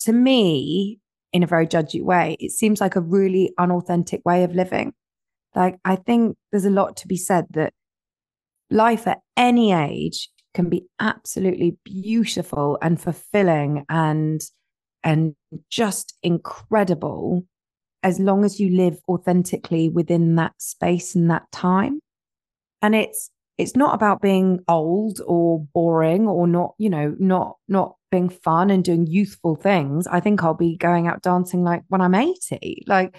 to me in a very judgy way it seems like a really unauthentic way of living like i think there's a lot to be said that life at any age can be absolutely beautiful and fulfilling and and just incredible as long as you live authentically within that space and that time. And it's it's not about being old or boring or not, you know, not not being fun and doing youthful things. I think I'll be going out dancing like when I'm 80. Like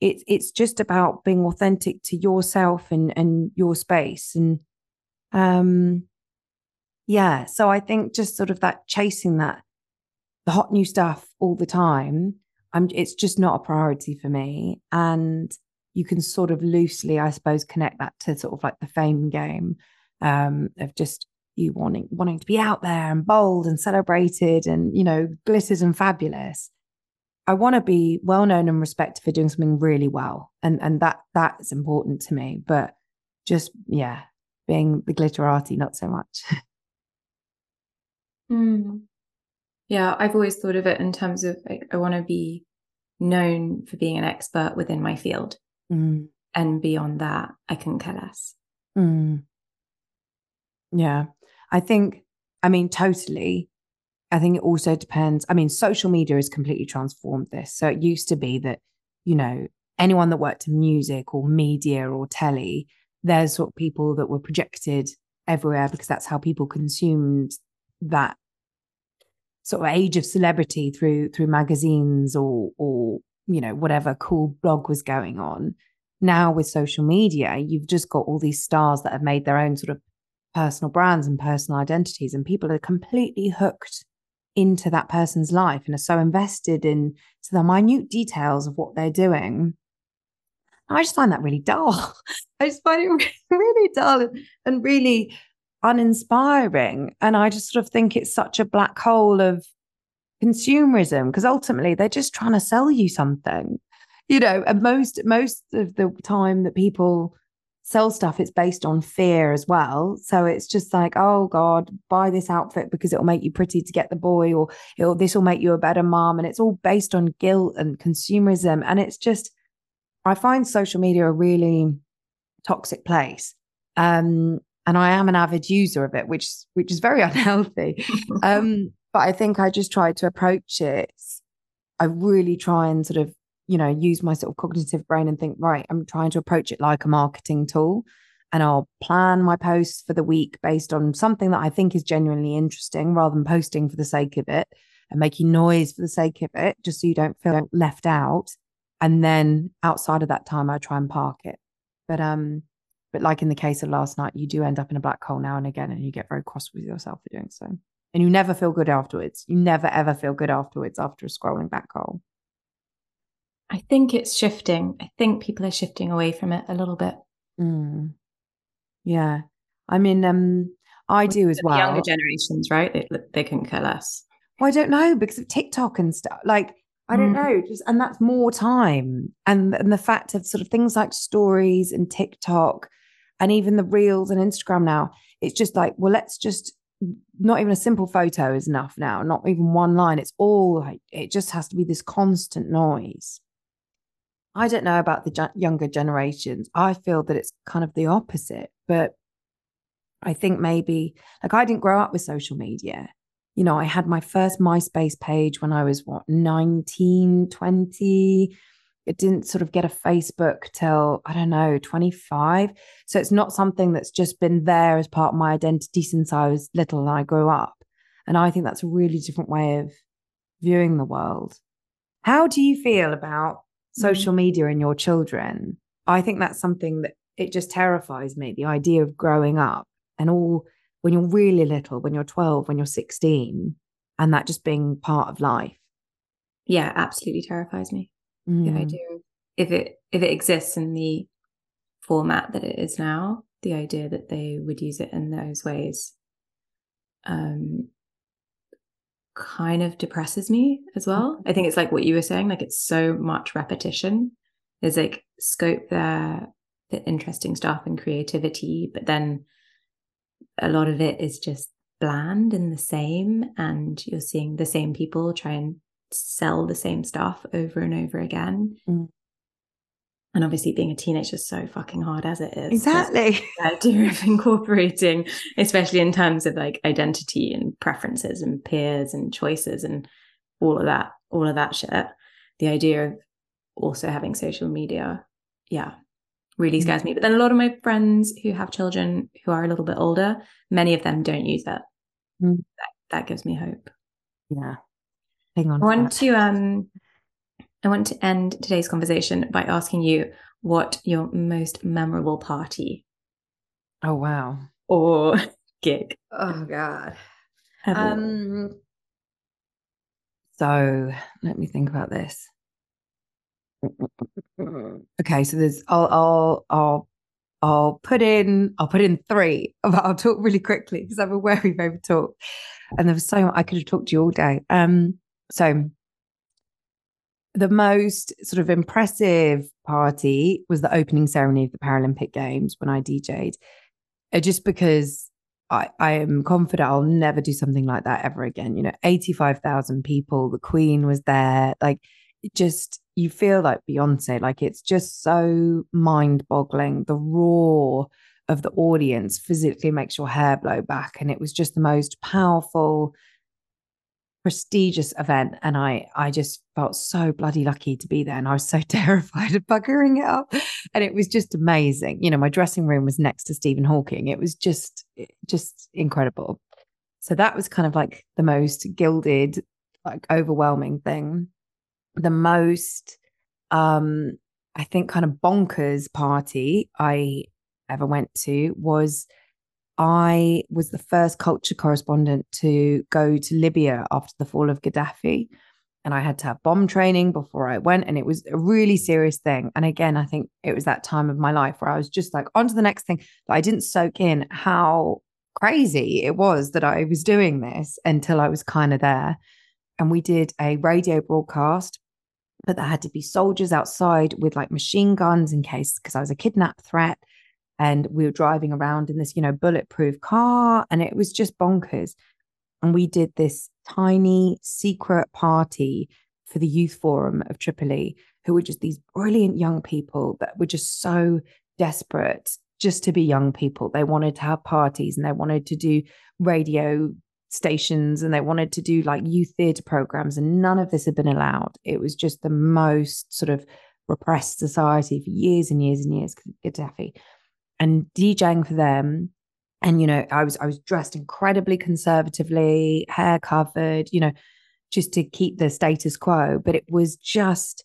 it's it's just about being authentic to yourself and and your space. And um yeah, so I think just sort of that chasing that the hot new stuff all the time I'm it's just not a priority for me. And you can sort of loosely, I suppose, connect that to sort of like the fame game um, of just you wanting wanting to be out there and bold and celebrated and you know glittered and fabulous. I want to be well known and respected for doing something really well, and and that that's important to me. But just yeah, being the glitterati, not so much. (laughs) mm. Yeah, I've always thought of it in terms of like, I want to be known for being an expert within my field. Mm. And beyond that, I couldn't care less. Mm. Yeah. I think, I mean, totally. I think it also depends. I mean, social media has completely transformed this. So it used to be that, you know, anyone that worked in music or media or telly, there's sort of people that were projected everywhere because that's how people consumed that sort of age of celebrity through through magazines or or you know whatever cool blog was going on now with social media you've just got all these stars that have made their own sort of personal brands and personal identities and people are completely hooked into that person's life and are so invested in to the minute details of what they're doing i just find that really dull (laughs) i just find it (laughs) really dull and really uninspiring. And I just sort of think it's such a black hole of consumerism because ultimately they're just trying to sell you something. You know, and most most of the time that people sell stuff, it's based on fear as well. So it's just like, oh God, buy this outfit because it'll make you pretty to get the boy, or it'll this will make you a better mom. And it's all based on guilt and consumerism. And it's just I find social media a really toxic place. Um, and I am an avid user of it, which which is very (laughs) unhealthy. (laughs) um, but I think I just try to approach it. I really try and sort of you know use my sort of cognitive brain and think right. I'm trying to approach it like a marketing tool, and I'll plan my posts for the week based on something that I think is genuinely interesting, rather than posting for the sake of it and making noise for the sake of it, just so you don't feel left out. And then outside of that time, I try and park it. But um, but like in the case of last night, you do end up in a black hole now and again, and you get very cross with yourself for doing so. And you never feel good afterwards. You never ever feel good afterwards after a scrolling black hole. I think it's shifting. I think people are shifting away from it a little bit. Mm. Yeah. I mean, um, I do as well. Younger generations, right? They, they couldn't care less. Well, I don't know because of TikTok and stuff. Like, I don't mm. know, just and that's more time. And and the fact of sort of things like stories and TikTok and even the reels and Instagram now, it's just like, well, let's just not even a simple photo is enough now, not even one line. It's all like, it just has to be this constant noise. I don't know about the younger generations. I feel that it's kind of the opposite, but I think maybe like I didn't grow up with social media. You know, I had my first MySpace page when I was what 19, 20 it didn't sort of get a Facebook till, I don't know, 25. So it's not something that's just been there as part of my identity since I was little and I grew up. And I think that's a really different way of viewing the world. How do you feel about. Social media and your children? I think that's something that it just terrifies me the idea of growing up and all when you're really little, when you're 12, when you're 16, and that just being part of life. Yeah, absolutely terrifies me mm. the idea of if it if it exists in the format that it is now, the idea that they would use it in those ways um kind of depresses me as well. I think it's like what you were saying, like it's so much repetition. There's like scope there for interesting stuff and creativity, but then a lot of it is just bland and the same and you're seeing the same people try and sell the same stuff over and over again. Mm. And obviously, being a teenager is so fucking hard as it is. Exactly. The idea of (laughs) incorporating, especially in terms of like identity and preferences and peers and choices and all of that, all of that shit. The idea of also having social media, yeah, really scares me. But then a lot of my friends who have children who are a little bit older, many of them don't use it. Mm. That, that gives me hope. Yeah. Hang on. I want to um I want to end today's conversation by asking you what your most memorable party. Oh wow. Or (laughs) gig. Oh god. Um so let me think about this. Okay, so there's I'll I'll I'll I'll put in I'll put in three, (laughs) but I'll talk really quickly because I'm aware we've over talked, and there was so much I could have talked to you all day. Um, so the most sort of impressive party was the opening ceremony of the Paralympic Games when I DJ'd, uh, just because I, I am confident I'll never do something like that ever again. You know, 85,000 people, the Queen was there. Like, just, you feel like Beyonce, like, it's just so mind boggling. The roar of the audience physically makes your hair blow back. And it was just the most powerful, prestigious event and I I just felt so bloody lucky to be there and I was so (laughs) terrified of buggering it up. And it was just amazing. You know my dressing room was next to Stephen Hawking. It was just just incredible. So that was kind of like the most gilded like overwhelming thing. The most um I think kind of bonkers party I ever went to was I was the first culture correspondent to go to Libya after the fall of Gaddafi. And I had to have bomb training before I went. And it was a really serious thing. And again, I think it was that time of my life where I was just like, on to the next thing. But I didn't soak in how crazy it was that I was doing this until I was kind of there. And we did a radio broadcast, but there had to be soldiers outside with like machine guns in case, because I was a kidnap threat and we were driving around in this you know bulletproof car and it was just bonkers. And we did this tiny secret party for the youth forum of Tripoli who were just these brilliant young people that were just so desperate just to be young people. They wanted to have parties and they wanted to do radio stations and they wanted to do like youth theatre programs and none of this had been allowed. It was just the most sort of repressed society for years and years and years. Gaddafi and DJing for them. And you know, I was I was dressed incredibly conservatively, hair covered, you know, just to keep the status quo. But it was just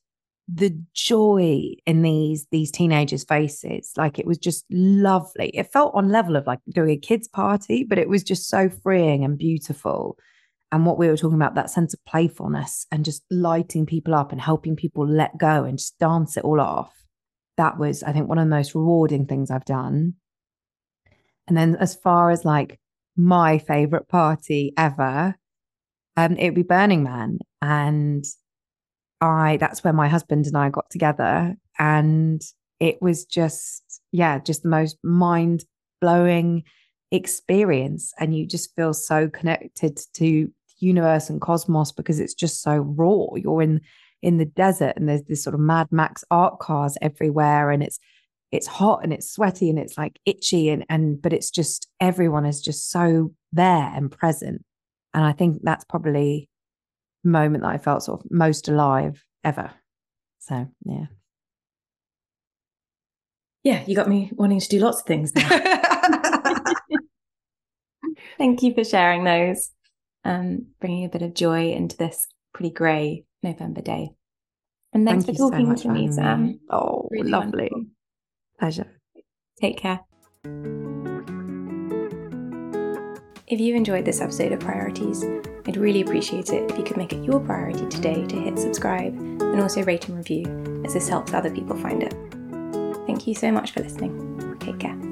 the joy in these these teenagers' faces. Like it was just lovely. It felt on level of like doing a kids' party, but it was just so freeing and beautiful. And what we were talking about, that sense of playfulness and just lighting people up and helping people let go and just dance it all off that was, I think, one of the most rewarding things I've done. And then as far as like my favorite party ever, um, it would be Burning Man. And I that's where my husband and I got together. And it was just, yeah, just the most mind blowing experience. And you just feel so connected to universe and cosmos because it's just so raw. You're in in the desert and there's this sort of Mad Max art cars everywhere and it's it's hot and it's sweaty and it's like itchy and and but it's just everyone is just so there and present. And I think that's probably the moment that I felt sort of most alive ever. So yeah. Yeah, you got me wanting to do lots of things now. (laughs) Thank you for sharing those, um, bringing a bit of joy into this pretty grey November day. And thanks Thank for talking so to me, Sam. Oh, really lovely. Wonderful. Pleasure. Take care. If you enjoyed this episode of Priorities, I'd really appreciate it if you could make it your priority today to hit subscribe and also rate and review, as this helps other people find it. Thank you so much for listening. Take care.